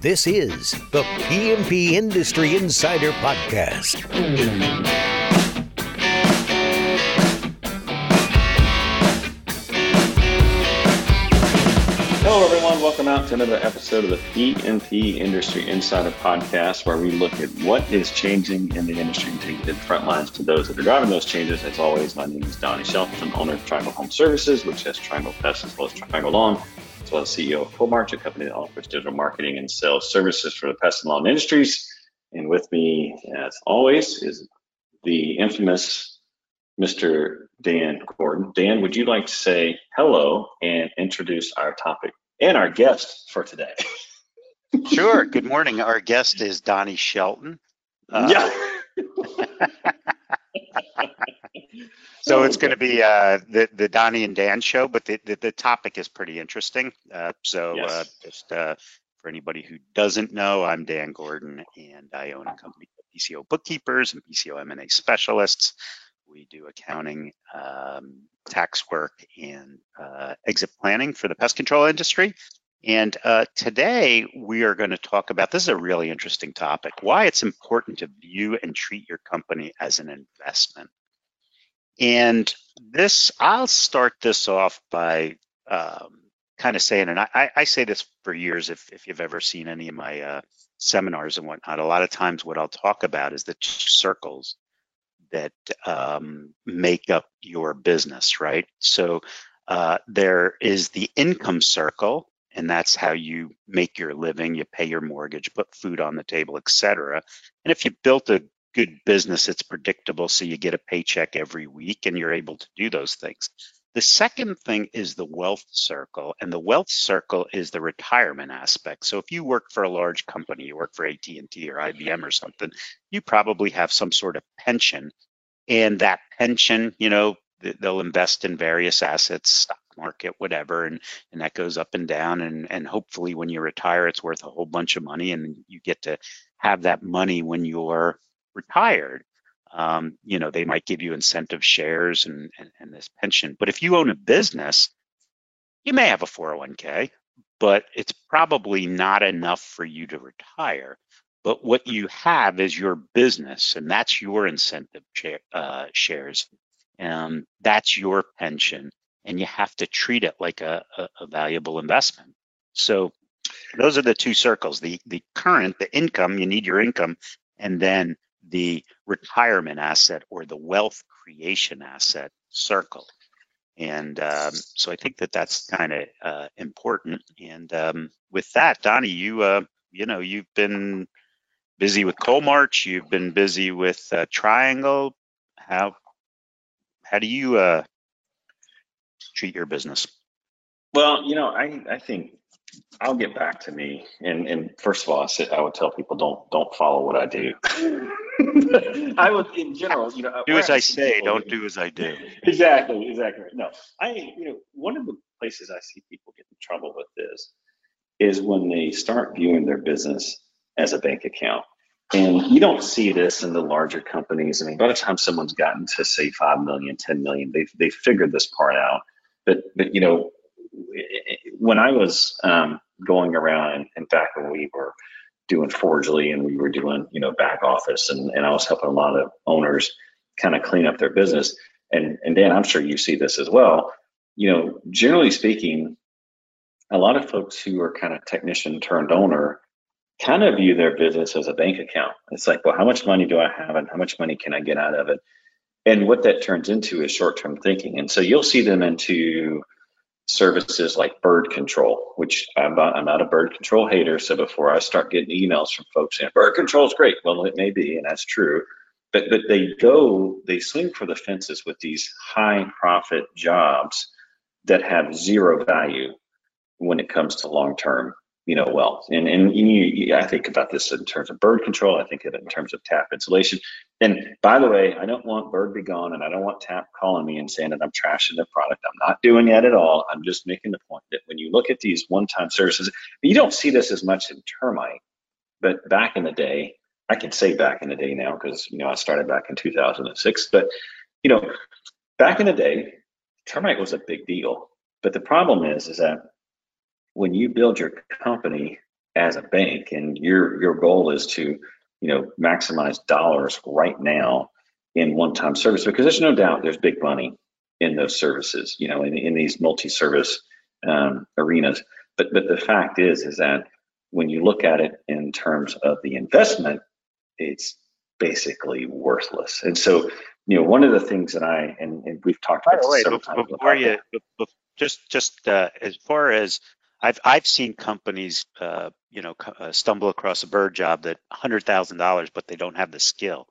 This is the PMP Industry Insider Podcast. Hello, everyone. Welcome out to another episode of the PMP Industry Insider Podcast, where we look at what is changing in the industry and take the front lines to those that are driving those changes. As always, my name is Donnie Shelton, owner of Triangle Home Services, which has Triangle Pest as well as Triangle Lawn, as well as CEO of Coalmarch, a company that offers digital marketing and sales services for the pest and lawn industries. And with me, as always, is the infamous Mr. Dan Gordon. Dan, would you like to say hello and introduce our topic and our guest for today? Sure. Good morning. Our guest is Donnie Shelton. Uh, yeah. So it's going to be uh, the the Donnie and Dan show, but the the, the topic is pretty interesting. Uh, so Yes. uh, just uh, for anybody who doesn't know, I'm Dan Gordon, and I own a company called PCO Bookkeepers and PCO M&A Specialists. We do accounting, um, tax work, and uh, exit planning for the pest control industry. And uh, today we are going to talk about this is a really interesting topic why it's important to view and treat your company as an investment. And this, I'll start this off by um, kind of saying, and I, I- say this for years if, if you've ever seen any of my uh, seminars and whatnot, a lot of times what I'll talk about is the circles that um, make up your business, right? So uh, there is the income circle, and that's how you make your living, you pay your mortgage, put food on the table, et cetera. And if you built a good business, it's predictable, so you get a paycheck every week and you're able to do those things. The second thing is the wealth circle, and the wealth circle is the retirement aspect. So if you work for a large company, you work for AT&T or IBM or something, you probably have some sort of pension, and that pension, you know, they'll invest in various assets, stock market, whatever, and and that goes up and down, and and hopefully when you retire, it's worth a whole bunch of money, and you get to have that money when you're retired. Um, you know, they might give you incentive shares and, and, and this pension. But if you own a business, you may have a 401k, but it's probably not enough for you to retire. But what you have is your business, and that's your incentive share, uh, shares. Um, that's your pension, and you have to treat it like a, a, a valuable investment. So those are the two circles. The the current, the income, you need your income, and then the retirement asset or the wealth creation asset circle. And um, so I think that that's kind of uh, important. And um, with that, Donnie, you uh, you know you've been busy with Coalmarch, you've been busy with uh, Triangle. How how do you uh, treat your business? Well, you know, I, I think I'll get back to me. And, and first of all, I, I would tell people don't don't follow what I do. I would, in general, you know, Do as I say, people- don't do as I do. exactly, exactly. No, I, you know, one of the places I see people get in trouble with this is when they start viewing their business as a bank account. And you don't see this in the larger companies. I mean, by the time someone's gotten to say 5 million, 10 million, they've, they've figured this part out. But, but, you know, when I was um, going around, in fact, when we were doing Forgely and we were doing, you know, back office and, and I was helping a lot of owners kind of clean up their business. And, and Dan, I'm sure you see this as well. You know, generally speaking, a lot of folks who are kind of technician turned owner kind of view their business as a bank account. It's like, well, how much money do I have and how much money can I get out of it? And what that turns into is short term thinking. And so you'll see them into services like bird control, which I'm not, I'm not a bird control hater. So before I start getting emails from folks saying bird control is great, well, it may be, and that's true. But, but they go, they swing for the fences with these high profit jobs that have zero value when it comes to long term you know well. and and you, i think about this in terms of bird control i think of it in terms of tap insulation. And by the way i don't want Bird-B-Gone and i don't want tap calling me and saying that i'm trashing their product. I'm not doing that at all. I'm just making the point that when you look at these one-time services you don't see this as much in termite but back in the day i can say back in the day now because you know i started back in 2006 but you know back in the day termite was a big deal. But the problem is is that when you build your company as a bank and your your goal is to you know maximize dollars right now in one-time service because there's no doubt there's big money in those services you know in, in these multi-service um, arenas. But but the fact is is that when you look at it in terms of the investment it's basically worthless. And so you know one of the things that i and, and we've talked By about the way, before, times in the before you, be- just just uh, as far as I've I've seen companies, uh, you know, uh, stumble across a bird job that hundred thousand dollars, but they don't have the skill.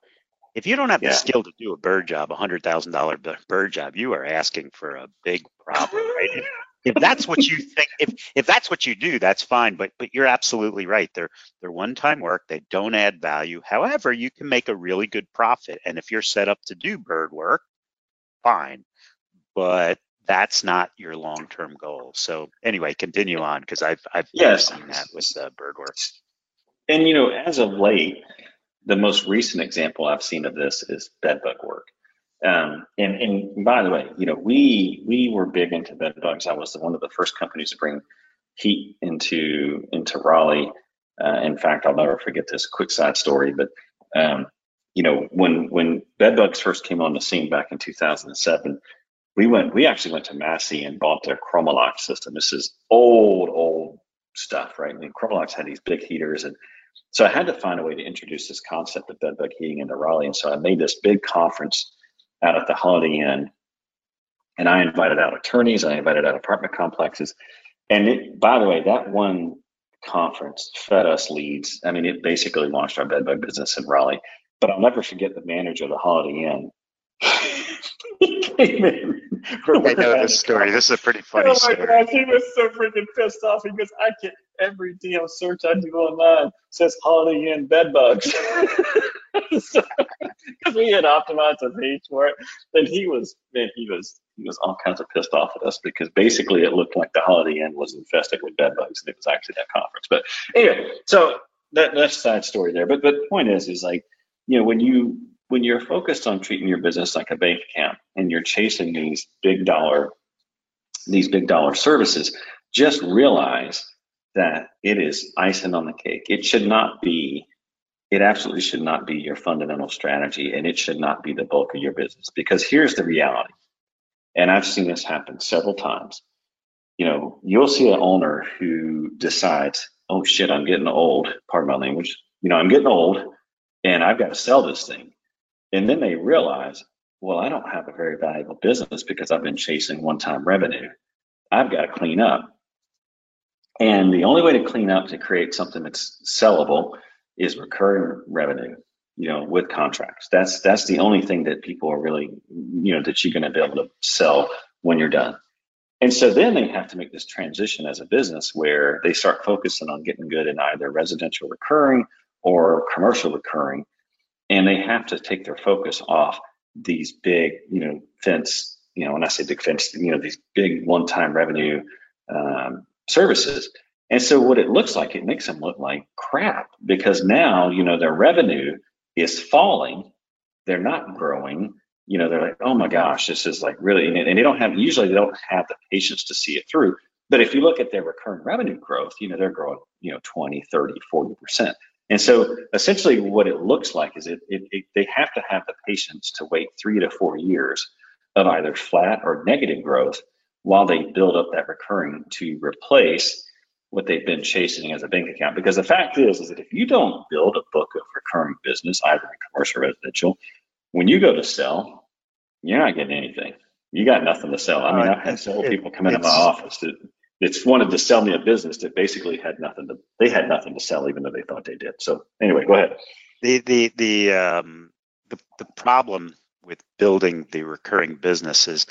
If you don't have Yeah. the skill to do a bird job, a hundred thousand dollar bird job, you are asking for a big problem, right? If, if that's what you think, if if that's what you do, that's fine. But but you're absolutely right. They're they're one time work. They don't add value. However, you can make a really good profit, and if you're set up to do bird work, fine. But that's not your long-term goal. So anyway, continue on because I've I've Yes. seen that with uh, bird work. And you know, as of late, the most recent example I've seen of this is bedbug work. Um, and and by the way, you know, we we were big into bedbugs. I was one of the first companies to bring heat into into Raleigh. Uh, in fact, I'll never forget this quick side story. But um, you know, when when bedbugs first came on the scene back in 2007, we went we actually went to Massey and bought their Chromalox system. This is old old stuff, right? I mean, Chromalox had these big heaters and so I had to find a way to introduce this concept of bedbug heating into Raleigh. And so I made this big conference out at the Holiday Inn. And I invited out attorneys, I invited out apartment complexes. And it, by the way, that one conference fed us leads. I mean, it basically launched our bedbug business in Raleigh. But I'll never forget the manager of the Holiday Inn. Came in. I know this story. This is a pretty funny story. oh my gosh, he was so freaking pissed off. He goes, I get every damn search I do online says Holiday Inn bed bugs. Because we had optimized a page for it. And he was, man, he was, he was all kinds of pissed off at us because basically it looked like the Holiday Inn was infested with bed bugs and it was actually that conference. But anyway, so that, that's a side story there. But, but the point is, is like, you know, when you, when you're focused on treating your business like a bank account and you're chasing these big dollar these big dollar services just realize that it is icing on the cake. It should not be it absolutely should not be your fundamental strategy and it should not be the bulk of your business. Because here's the reality and i've seen this happen several times. You know you'll see an owner who decides oh shit i'm getting old pardon my language. You know i'm getting old and i've got to sell this thing and then they realize, well, I don't have a very valuable business because I've been chasing one time revenue. I've got to clean up. And the only way to clean up to create something that's sellable is recurring revenue, you know, with contracts. That's that's the only thing that people are really, you know, that you're going to be able to sell when you're done. And so then they have to make this transition as a business where they start focusing on getting good in either residential recurring or commercial recurring and they have to take their focus off these big, you know, fence, you know, when I say big fence, you know, these big one-time revenue um, services. And so what it looks like, it makes them look like crap because now, you know, their revenue is falling. They're not growing. You know, they're like, oh my gosh, this is like really, and they don't have, usually they don't have the patience to see it through. But if you look at their recurring revenue growth, you know, they're growing, you know, 20, 30, 40%. And so essentially what it looks like is it, it, it, they have to have the patience to wait three to four years of either flat or negative growth while they build up that recurring to replace what they've been chasing as a bank account. Because the fact is, is that if you don't build a book of recurring business, either in commercial or residential, when you go to sell, you're not getting anything. You got nothing to sell. I mean, I've had several people come into my office that that's wanted to sell me a business that basically had nothing to they had nothing to sell even though they thought they did. So anyway go ahead. The the the um the, the problem with building the recurring business is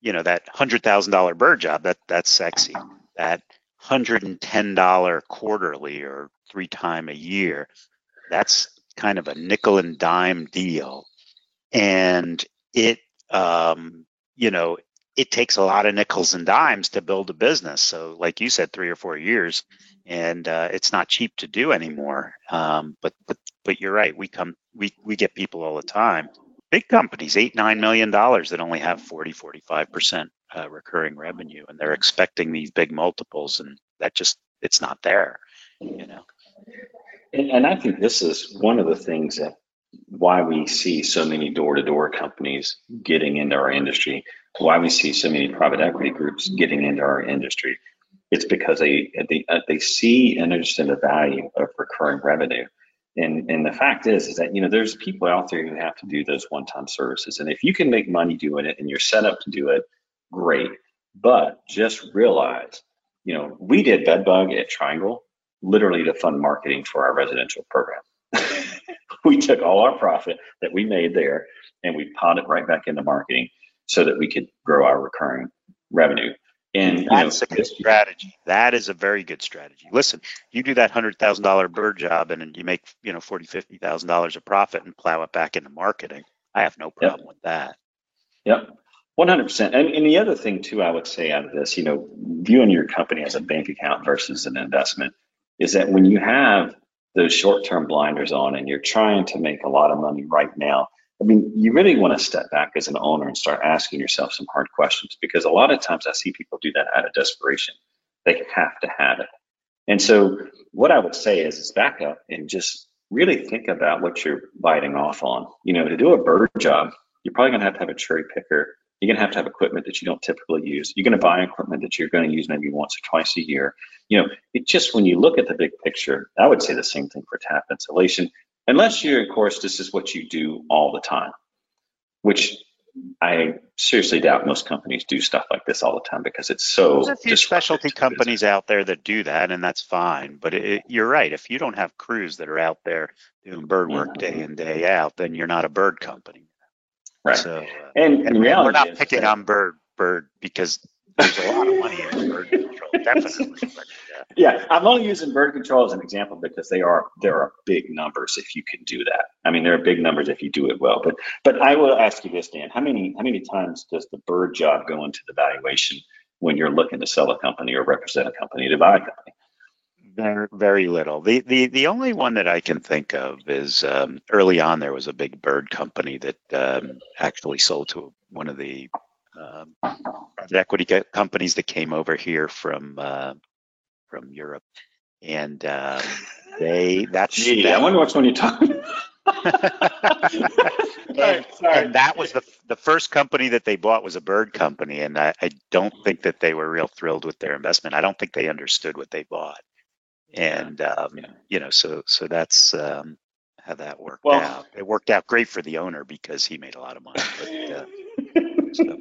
you know that hundred thousand dollar bird job that that's sexy. That hundred and ten dollar quarterly or three time a year that's kind of a nickel and dime deal. And it um you know it takes a lot of nickels and dimes to build a business so like you said three or four years and uh, it's not cheap to do anymore um, but but but you're right. We come, we, we get people all the time, big companies, eight, nine million dollars that only have 40, 45% uh, recurring revenue and they're expecting these big multiples and that just, it's not there, you know? And, and I think this is one of the things that why we see so many door-to-door companies getting into our industry, why we see so many private equity groups getting into our industry. It's because they they uh, they see and understand the value of recurring revenue. And and the fact is is that you know there's people out there who have to do those one-time services, and if you can make money doing it and you're set up to do it, great. But just realize, you know, we did bedbug at Triangle literally to fund marketing for our residential program. we took all our profit that we made there and we potted it right back into marketing so that we could grow our recurring revenue. And that's you know, a good strategy. That is a very good strategy. Listen, you do that hundred thousand dollar bird job and you make you know forty, fifty thousand dollars of profit and plow it back into marketing. I have no problem yep. with that. Yep. 100%. And, and the other thing too, I would say out of this, you know, viewing your company as a bank account versus an investment is that when you have those short-term blinders on and you're trying to make a lot of money right now, I mean, you really want to step back as an owner and start asking yourself some hard questions because a lot of times I see people do that out of desperation. They have to have it. And so what I would say is, is back up and just really think about what you're biting off on. You know, to do a bird job, you're probably going to have to have a cherry picker you're going to have to have equipment that you don't typically use. You're going to buy equipment that you're going to use maybe once or twice a year. You know, it just when you look at the big picture, I would say the same thing for tap insulation, unless you're, of course, this is what you do all the time, which I seriously doubt most companies do stuff like this all the time because it's so. There's a few specialty companies out there that do that, and that's fine. But it, you're right. If you don't have crews that are out there doing bird work mm-hmm. day in day out, then you're not a bird company. Right. So, uh, and, and we're not picking that, on bird bird because there's a lot of money in bird control, definitely. But, yeah, I'm only using bird control as an example because they are there are big numbers if you can do that. I mean, there are big numbers if you do it well. But but I will ask you this, Dan: how many how many times does the bird job go into the valuation when you're looking to sell a company or represent a company to buy a company? Very, very little. The, the the only one that I can think of is um, early on there was a big bird company that um, actually sold to one of the um, equity companies that came over here from uh, from Europe, and um, they that's. Gee, that, I wonder which one you're talking. and, and, that was the the first company that they bought was a bird company, and I, I don't think that they were real thrilled with their investment. I don't think they understood what they bought and um, yeah. you know, so so that's um, how that worked well, out. It worked out great for the owner because he made a lot of money. But, uh, so.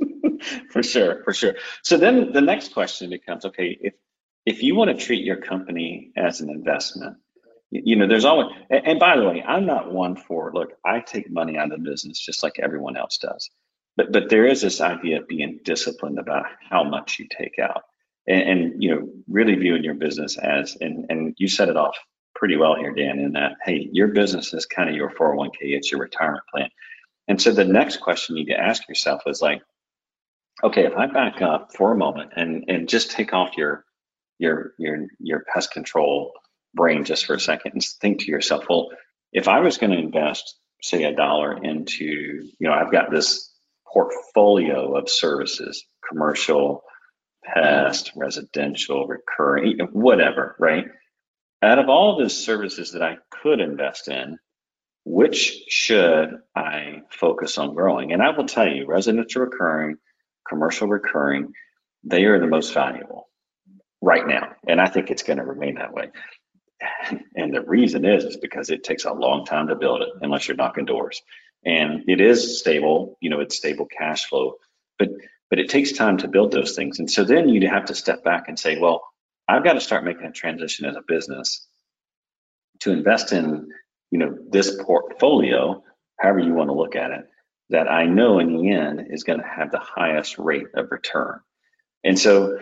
For sure, for sure. So then the next question becomes: Okay, if if you want to treat your company as an investment, you know, there's always. And, by the way, I'm not one for look. I take money out of the business just like everyone else does. But but there is this idea of being disciplined about how much you take out and, and, you know really viewing your business as and and you set it off pretty well here dan in that hey your business is kind of your 401k it's your retirement plan and so the next question you need to ask yourself is like okay if i back up for a moment and and just take off your your your your pest control brain just for a second and think to yourself well if i was going to invest say a dollar into you know i've got this portfolio of services commercial pest, residential, recurring, whatever, right? Out of all the services that I could invest in, which should I focus on growing? And I will tell you, residential recurring, commercial recurring, they are the most valuable right now. And I think it's going to remain that way. And the reason is, is because it takes a long time to build it unless you're knocking doors. And it is stable, you know, it's stable cash flow. But but it takes time to build those things. And so then you have to step back and say, well, I've got to start making a transition as a business to invest in, you know, this portfolio, however you want to look at it, that I know in the end is going to have the highest rate of return. And so,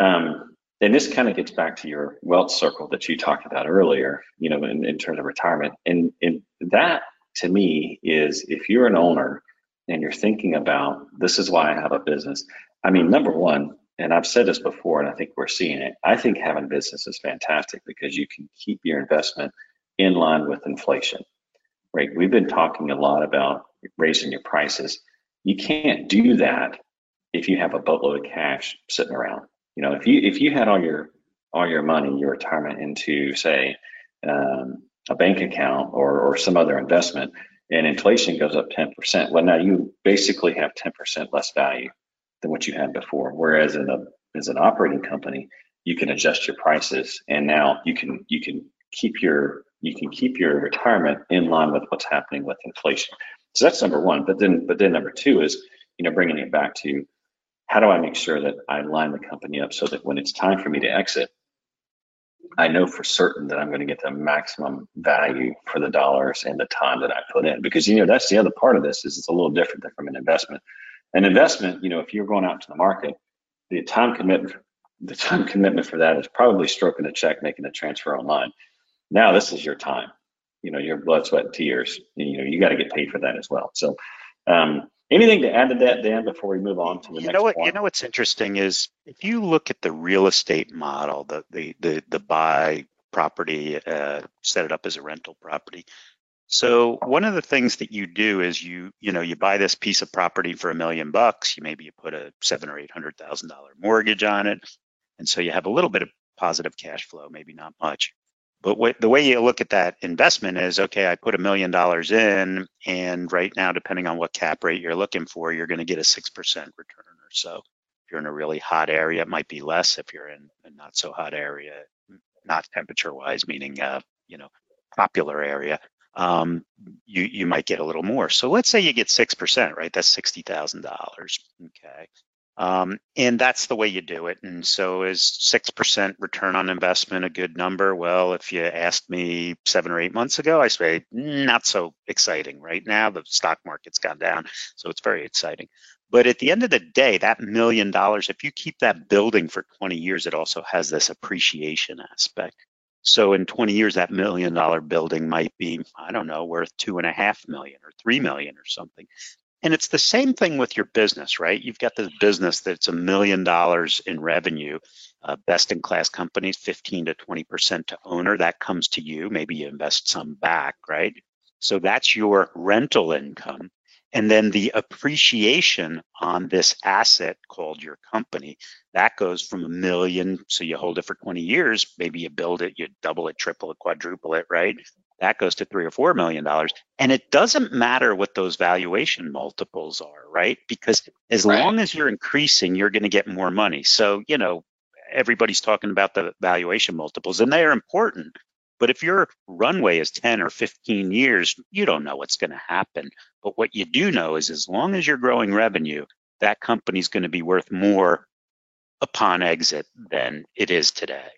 um, and this kind of gets back to your wealth circle that you talked about earlier, you know, in, in terms of retirement. And, and that to me is if you're an owner and you're thinking about this is why I have a business. I mean, number one, and I've said this before, and I think we're seeing it. I think having a business is fantastic because you can keep your investment in line with inflation, right? We've been talking a lot about raising your prices. You can't do that if you have a boatload of cash sitting around. You know, if you if you had all your all your money, your retirement into say um, a bank account or, or some other investment and inflation goes up 10%, well, now you basically have 10% less value than what you had before. Whereas in a, as an operating company, you can adjust your prices and now you can, you can keep your, you can keep your retirement in line with what's happening with inflation. So that's number one. But then, but then number two is, you know, bringing it back to how do I make sure that I line the company up so that when it's time for me to exit, I know for certain that I'm going to get the maximum value for the dollars and the time that I put in. Because you know that's the other part of this is it's a little different than from an investment. An investment, you know, if you're going out to the market, the time commitment the time commitment for that is probably stroking a check, making a transfer online. Now this is your time, you know, your blood, sweat, and tears. You know, you got to get paid for that as well. So um, Anything to add to that, Dan, before we move on to the you next know what? You know what's interesting is if you look at the real estate model, the the the, the buy property, uh, set it up as a rental property. So one of the things that you do is you you know you buy this piece of property for a million bucks. You maybe you put a seven or eight hundred thousand dollar mortgage on it, and so you have a little bit of positive cash flow, maybe not much. But the way you look at that investment is, okay, I put a million dollars in, and right now, depending on what cap rate you're looking for, you're going to get a six percent return or so. If you're in a really hot area, it might be less. If you're in a not so hot area, not temperature-wise, meaning uh, you know, popular area, um, you you might get a little more. So let's say you get six percent, right? That's sixty thousand dollars. Okay. Um, and that's the way you do it. And so is 6% return on investment a good number? Well, if you asked me seven or eight months ago, I say not so exciting. Right now, the stock market's gone down, so it's very exciting. But at the end of the day, that million dollars, if you keep that building for 20 years, it also has this appreciation aspect. So in 20 years, that million dollar building might be, I don't know, worth two and a half million or three million or something. And it's the same thing with your business, right? You've got this business that's a million dollars in revenue, uh, best in class companies, 15 to 20% to owner. That comes to you. Maybe you invest some back, right? So that's your rental income. And then the appreciation on this asset called your company, that goes from a million. So you hold it for 20 years. Maybe you build it, you double it, triple it, quadruple it, right? That goes to three or four million dollars. And it doesn't matter what those valuation multiples are, right? Because as right. long as you're increasing, you're going to get more money. So, you know, everybody's talking about the valuation multiples and they are important. But if your runway is 10 or 15 years, you don't know what's going to happen. But what you do know is as long as you're growing revenue, that company's going to be worth more upon exit than it is today.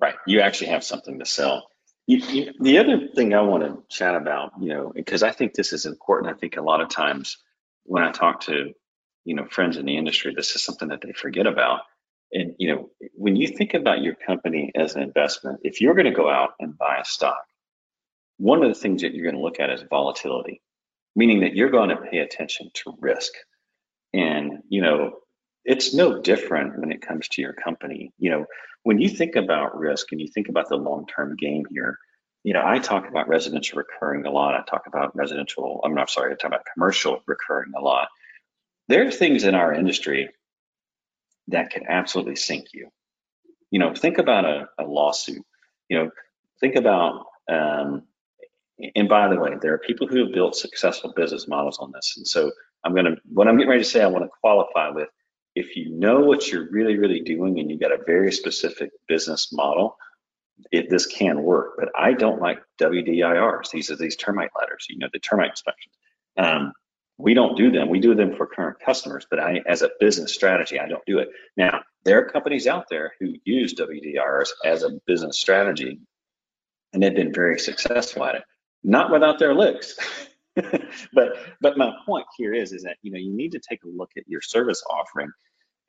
Right. You actually have something to sell. You, you, the other thing I want to chat about, you know, because I think this is important. I think a lot of times when I talk to, you know, friends in the industry, this is something that they forget about. And you know, when you think about your company as an investment, if you're going to go out and buy a stock, one of the things that you're going to look at is volatility, meaning that you're going to pay attention to risk. And you know, it's no different when it comes to your company. You know, when you think about risk and you think about the long-term game here, you know, I talk about residential recurring a lot. I talk about residential, I'm not sorry, I talk about commercial recurring a lot. There are things in our industry that can absolutely sink you. You know, think about a, a lawsuit. You know, think about, um, and by the way, there are people who have built successful business models on this. And so I'm going to, what I'm getting ready to say, I want to qualify with if you know what you're really, really doing and you got a very specific business model, it, this can work. But I don't like WDIRs. These are these termite letters, you know, the termite inspections. Um, we don't do them. We do them for current customers, but I, as a business strategy, I don't do it. Now, there are companies out there who use WDRs as a business strategy, and they've been very successful at it. Not without their licks. but but my point here is is that you know you need to take a look at your service offering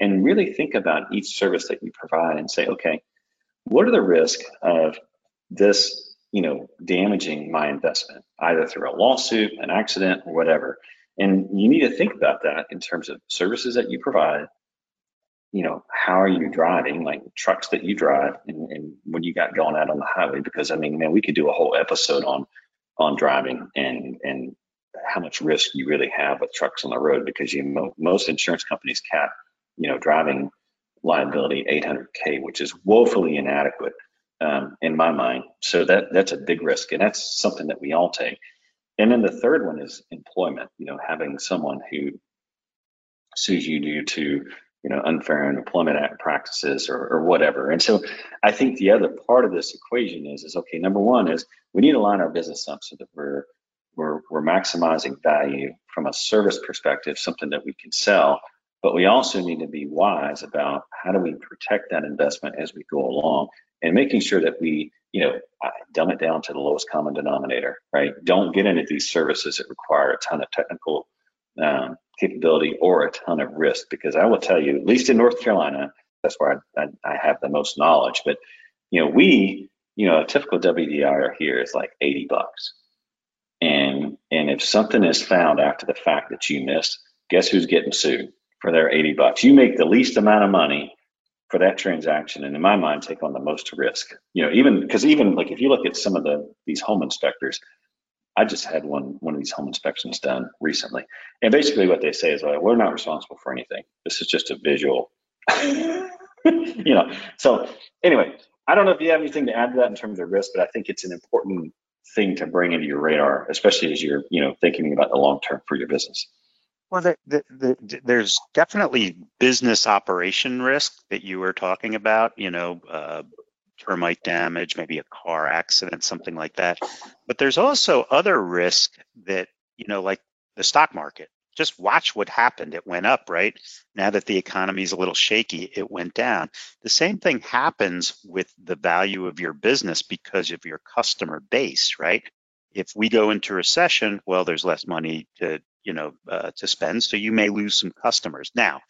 and really think about each service that you provide and say okay what are the risks of this you know damaging my investment either through a lawsuit an accident or whatever? And you need to think about that in terms of services that you provide. You know how are you driving like trucks that you drive and, and when you got going out on the highway? Because i mean man we could do a whole episode on on driving and and how much risk you really have with trucks on the road because you most insurance companies cap you know driving liability 800k which is woefully inadequate um, in my mind. So that that's a big risk, and that's something that we all take. And then the third one is employment. You know, having someone who sues you due to you know unfair employment act practices or, or whatever. And so I think the other part of this equation is is okay. Number one is we need to line our business up so that we're we're, we're maximizing value from a service perspective, something that we can sell, but we also need to be wise about how do we protect that investment as we go along and making sure that we, you know, dumb it down to the lowest common denominator, right? Don't get into these services that require a ton of technical um, capability or a ton of risk, because I will tell you, at least in North Carolina, that's where I, I, I have the most knowledge. But you know, we, you know, a typical WDR here is like 80 bucks, and and if something is found after the fact that you missed, guess who's getting sued for their 80 bucks? You make the least amount of money for that transaction and in my mind take on the most risk. You know even because even like if you look at some of the these home inspectors i just had one one of these home inspections done recently. And basically what they say is like, we're not responsible for anything. This is just a visual. You know so anyway i don't know if you have anything to add to that in terms of risk but i think it's an important thing to bring into your radar especially as you're you know thinking about the long term for your business well, the, the, the, there's definitely business operation risk that you were talking about, you know, uh, termite damage, maybe a car accident, something like that. But there's also other risk that, you know, like the stock market. Just watch what happened. It went up, right? Now that the economy is a little shaky, it went down. The same thing happens with the value of your business because of your customer base, right? If we go into recession, well, there's less money to you know, uh, to spend. So you may lose some customers. Now,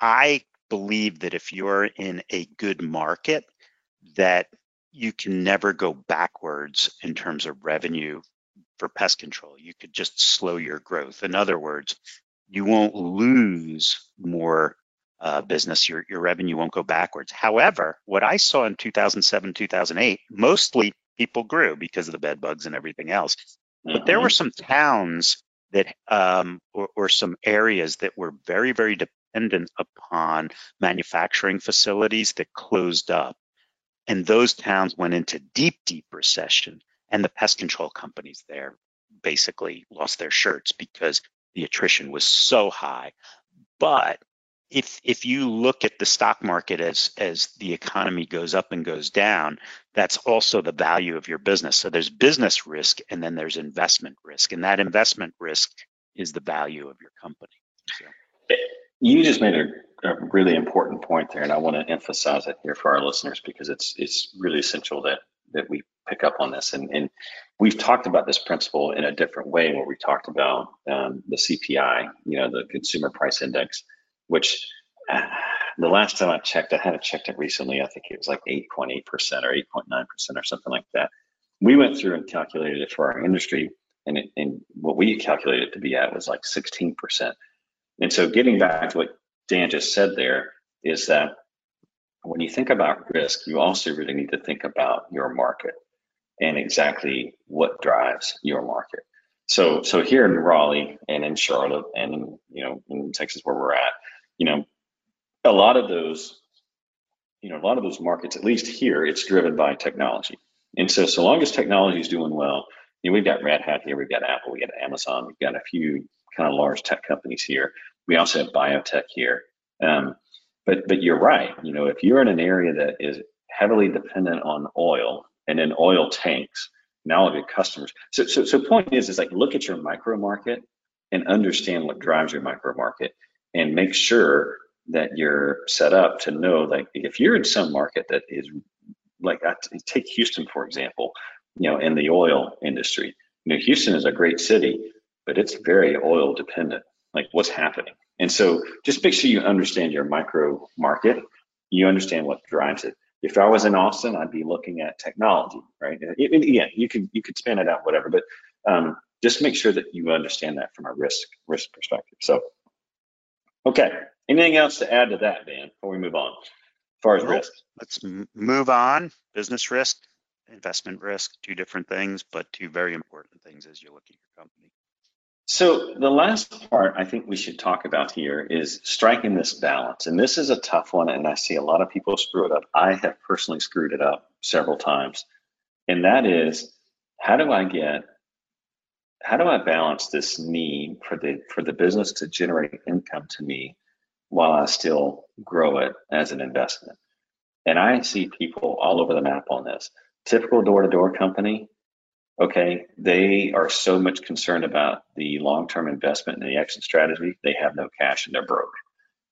I believe that if you're in a good market, that you can never go backwards in terms of revenue for pest control. You could just slow your growth. In other words, you won't lose more uh, business. Your your revenue won't go backwards. However, what I saw in 2007, 2008, mostly people grew because of the bed bugs and everything else. But there were mm-hmm. some towns that um, or, or some areas that were very, very dependent upon manufacturing facilities that closed up. And those towns went into deep, deep recession. And the pest control companies there basically lost their shirts because the attrition was so high. But if if you look at the stock market as as the economy goes up and goes down, that's also the value of your business. So there's business risk and then there's investment risk, and that investment risk is the value of your company. So. You just made a, a really important point there, and I want to emphasize it here for our listeners because it's it's really essential that that we pick up on this. And, and we've talked about this principle in a different way, where we talked about um, the CPI, you know, the Consumer Price Index which uh, the last time I checked, I hadn't checked it recently. I think it was like 8.8% or 8.9% or something like that. We went through and calculated it for our industry, and, it, and what we calculated it to be at was like 16%. And so, getting back to what Dan just said there, is that when you think about risk, you also really need to think about your market and exactly what drives your market. So, so here in Raleigh and in Charlotte and in, you know in Texas where we're at, you know, a lot of those, you know, a lot of those markets, at least here, it's driven by technology. And so, so long as technology is doing well, you know, we've got Red Hat here, we've got Apple, we've got Amazon, we've got a few kind of large tech companies here. We also have biotech here. Um, but but you're right. You know, if you're in an area that is heavily dependent on oil and then oil tanks, now all of customers. So so so point is is like look at your micro market and understand what drives your micro market and make sure that you're set up to know like if you're in some market that is like take Houston for example, you know, in the oil industry. You know, Houston is a great city, but it's very oil dependent. Like what's happening, and so just make sure you understand your micro market. You understand what drives it. If I was in Austin, I'd be looking at technology, right? Yeah, you could you could span it out, whatever, but um, just make sure that you understand that from a risk risk perspective. So Okay. Anything else to add to that, Dan, before we move on? As far as risk. Let's move on. Business risk, investment risk, two different things, but two very important things as you look at your company. So the last part I think we should talk about here is striking this balance. And this is a tough one, and I see a lot of people screw it up. I have personally screwed it up several times. And that is how do I get how do I balance this need for the for the business to generate income to me while I still grow it as an investment? And I see people all over the map on this. Typical door-to-door company, okay, they are so much concerned about the long-term investment and the exit strategy, they have no cash and they're broke.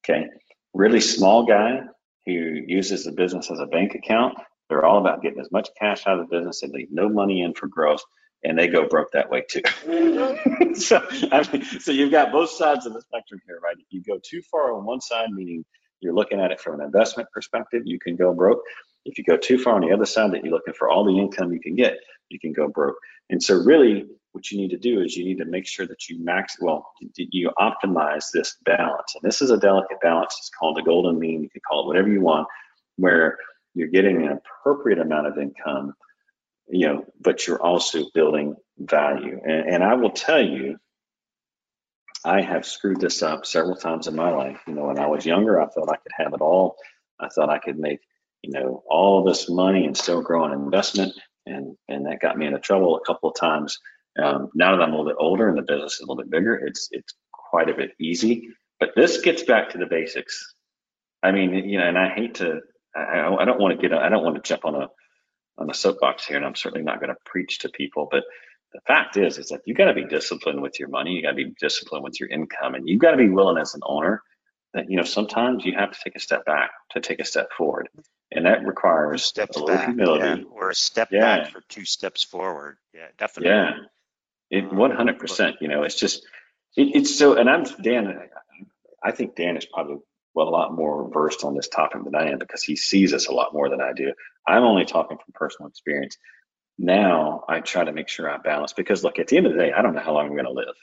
Okay. Really small guy who uses the business as a bank account, they're all about getting as much cash out of the business they leave no money in for growth and they go broke that way too. so, I mean, so you've got both sides of the spectrum here, right? If you go too far on one side, meaning you're looking at it from an investment perspective, you can go broke. If you go too far on the other side, that you're looking for all the income you can get, you can go broke. And so, really, what you need to do is you need to make sure that you max, well, you optimize this balance. And this is a delicate balance. It's called the golden mean. You can call it whatever you want, where you're getting an appropriate amount of income you know, but you're also building value. And, and I will tell you, I have screwed this up several times in my life. You know, when I was younger, I thought I could have it all. I thought I could make, you know, all this money and still grow an investment. And, and that got me into trouble a couple of times. Um, now that I'm a little bit older and the business is a little bit bigger, it's, it's quite a bit easy. But this gets back to the basics. I mean, you know, and I hate to, I, I don't want to get, I don't want to jump on a, on a soapbox here, and I'm certainly not going to preach to people, but the fact is, is that you got to be disciplined with your money. You got to be disciplined with your income, and you've got to be willing as an owner that you know sometimes you have to take a step back to take a step forward, and that requires steps a little back, humility yeah, or a step Yeah. back for two steps forward. Yeah, definitely. Yeah, it um, 100. percent You know, it's just it, it's so. And I'm Dan. I think Dan is probably well a lot more versed on this topic than I am because he sees us a lot more than I do. I'm only talking from personal experience. Now I try to make sure I balance because look, at the end of the day, I don't know how long I'm going to live,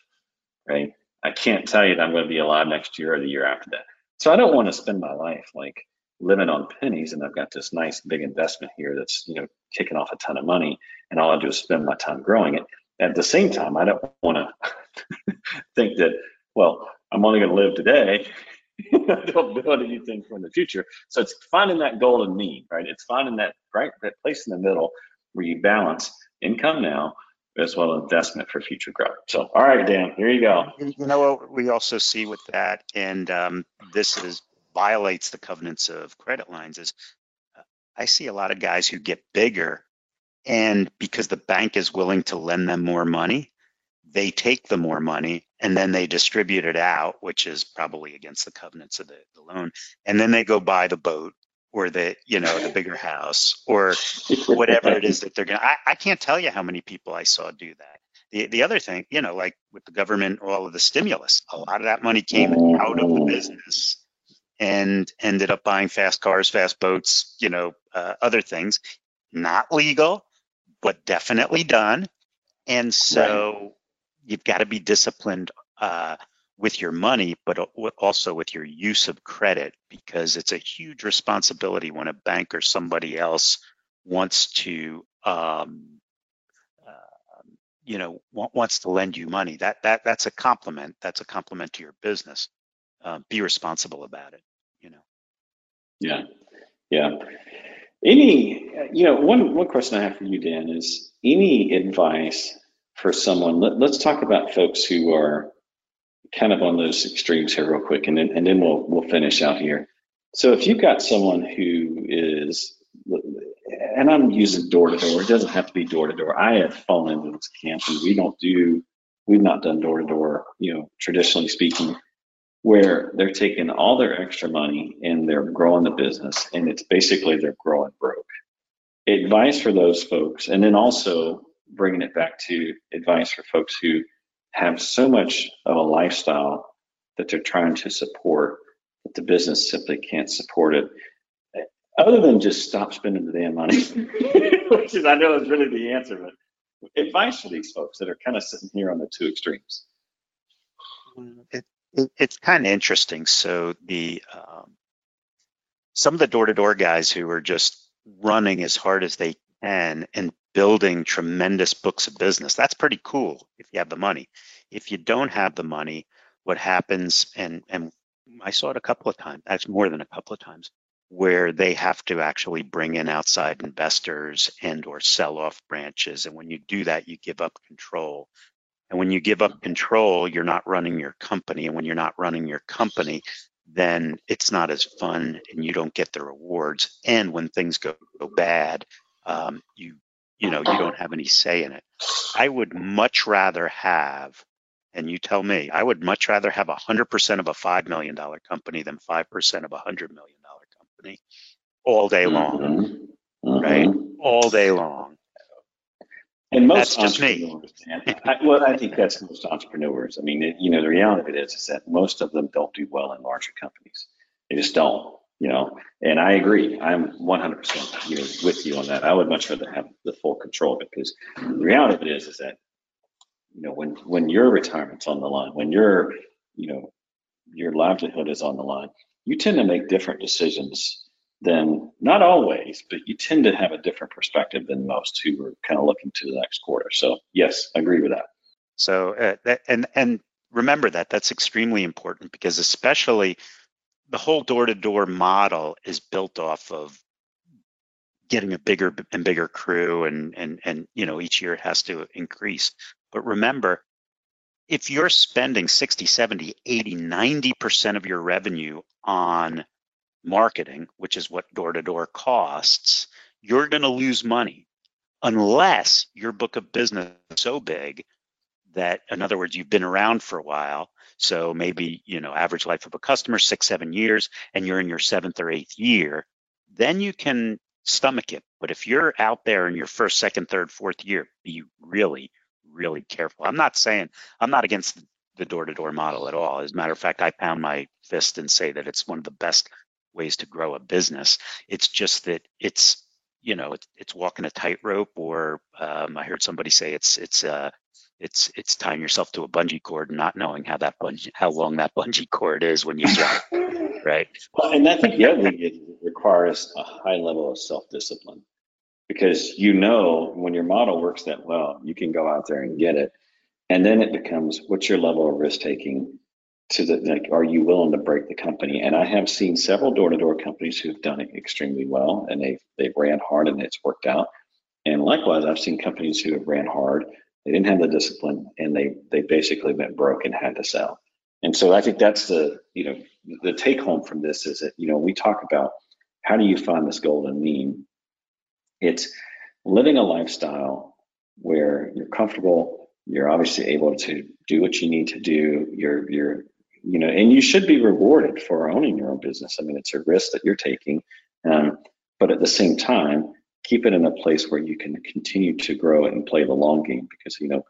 right? I can't tell you that I'm going to be alive next year or the year after that. So I don't want to spend my life like living on pennies and I've got this nice big investment here that's, you know, kicking off a ton of money and all I do is spend my time growing it. At the same time, I don't want to think that, well, I'm only going to live today. I don't build anything for the future. So it's finding that golden mean, right? It's finding that right that place in the middle where you balance income now as well as investment for future growth. So, all right, Dan, here you go. You know what we also see with that, and um, this is violates the covenants of credit lines. Is uh, I see a lot of guys who get bigger, and because the bank is willing to lend them more money, they take the more money and then they distribute it out, which is probably against the covenants of the, the loan, and then they go buy the boat or the you know the bigger house or whatever it is that they're gonna. I, I can't tell you how many people I saw do that. The the other thing, you know, like with the government, all of the stimulus, a lot of that money came out of the business and ended up buying fast cars, fast boats, you know, uh, other things, not legal, but definitely done. And so you've got to be disciplined uh, with your money, but also with your use of credit because it's a huge responsibility when a bank or somebody else wants to, um, uh, you know, wa- wants to lend you money. That that that's a compliment. That's a compliment to your business. Uh, be responsible about it. You know. Yeah, yeah. Any, you know, one one question I have for you, Dan, is any advice for someone? Let, let's talk about folks who are kind of on those extremes here, real quick, and then and then we'll we'll finish out here. So if you've got someone who is, and I'm using door to door, it doesn't have to be door to door. I have fallen into this camp, and we don't do, we've not done door to door, you know, traditionally speaking where they're taking all their extra money and they're growing the business and it's basically they're growing broke. Advice for those folks, and then also bringing it back to advice for folks who have so much of a lifestyle that they're trying to support that the business simply can't support it. Other than just stop spending the damn money, which is I know is really the answer, but advice for these folks that are kind of sitting here on the two extremes. It, it, it's kind of interesting. So the um, some of the door-to-door guys who are just running as hard as they can and building tremendous books of business. That's pretty cool if you have the money. If you don't have the money, what happens, and, and I saw it a couple of times, actually more than a couple of times, where they have to actually bring in outside investors and or sell off branches. And when you do that, you give up control. And when you give up control, you're not running your company. And when you're not running your company, then it's not as fun and you don't get the rewards. And when things go, go bad, um, you you know you don't have any say in it. I would much rather have, and you tell me, I would much rather have 100% of a $5 million company than 5% of a $100 million company all day long, mm-hmm. Mm-hmm. right? All day long. And most that's just me. I, well, I think that's most entrepreneurs. I mean, it, you know, the reality of it is, is that most of them don't do well in larger companies. They just don't, you know. And I agree. I'm 100% you know, with you on that. I would much rather have the full control because the reality of it is, is that you know, when when your retirement's on the line, when your you know your livelihood is on the line, you tend to make different decisions than not always, but you tend to have a different perspective than most who are kind of looking to the next quarter. So yes, I agree with that. So uh, and and remember that that's extremely important because especially the whole door-to-door model is built off of getting a bigger and bigger crew and and and you know each year it has to increase but remember if you're spending 60 70 80 90% of your revenue on marketing, which is what door to door costs, you're going to lose money unless your book of business is so big that, in other words, you've been around for a while. So maybe, you know, average life of a customer, six, seven years, and you're in your seventh or eighth year, then you can stomach it. But if you're out there in your first, second, third, fourth year, be really, really careful. I'm not saying I'm not against the door to door model at all. As a matter of fact, I pound my fist and say that it's one of the best ways to grow a business. It's just that it's you know it's, it's walking a tightrope, or um, I heard somebody say it's it's uh, it's it's tying yourself to a bungee cord, and not knowing how that bungee how long that bungee cord is when you drop, right? Well, and I think the other thing is it requires a high level of self discipline because you know when your model works that well, you can go out there and get it, and then it becomes what's your level of risk taking to the like are you willing to break the company? And i have seen several door-to-door companies who've done it extremely well and they've they've ran hard and it's worked out. And likewise i've seen companies who have ran hard they didn't have the discipline and they they basically went broke and had to sell and so i think that's the you know the take home from this is that you know we talk about how do you find this golden mean it's living a lifestyle where you're comfortable you're obviously able to do what you need to do you're you're you know, and you should be rewarded for owning your own business. I mean, it's a risk that you're taking, um, but at the same time, keep it in a place where you can continue to grow and play the long game. Because you know,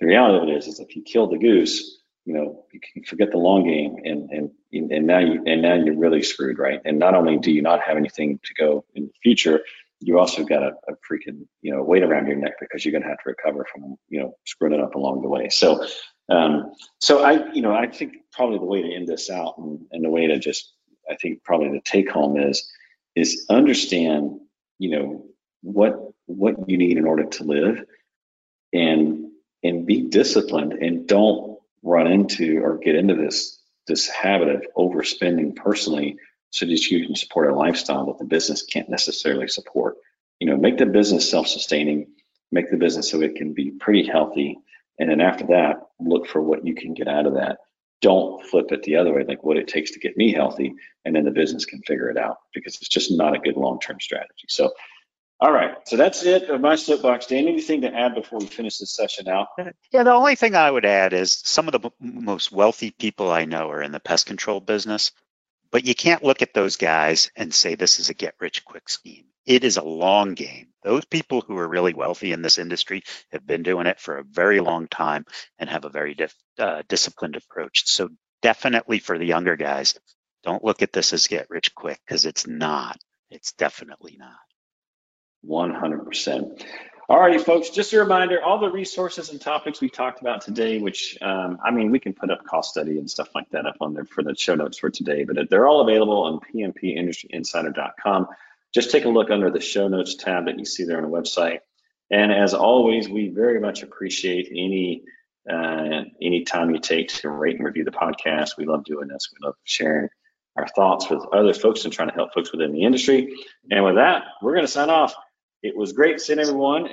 the reality of it is, is if you kill the goose, you know, you can forget the long game, and and and now you and now you're really screwed, right? And not only do you not have anything to go in the future, you also got a, a freaking you know weight around your neck because you're going to have to recover from you know screwing it up along the way. So um, so I, you know, I think probably the way to end this out and, and the way to just, I think probably the take home is, is understand, you know, what what you need in order to live, and and be disciplined and don't run into or get into this this habit of overspending personally so that you can support a lifestyle that the business can't necessarily support. You know, make the business self-sustaining, make the business so it can be pretty healthy and then after that, look for what you can get out of that. Don't flip it the other way, like what it takes to get me healthy, and then the business can figure it out because it's just not a good long term strategy. So, all right, so that's it of my soapbox. Dan, anything to add before we finish this session out? Yeah, the only thing I would add is some of the most wealthy people I know are in the pest control business, but you can't look at those guys and say this is a get rich quick scheme it is a long game. Those people who are really wealthy in this industry have been doing it for a very long time and have a very dif- uh, disciplined approach. So definitely for the younger guys, don't look at this as get rich quick because it's not. It's definitely not. 100%. All righty, folks, just a reminder, all the resources and topics we talked about today, which, um, I mean, we can put up cost study and stuff like that up on there for the show notes for today, but they're all available on pmpindustryinsider.com just take a look under the show notes tab that you see there on the website. And as always, we very much appreciate any uh, any time you take to rate and review the podcast. We love doing this. We love sharing our thoughts with other folks and trying to help folks within the industry. And with that, we're going to sign off. It was great seeing everyone.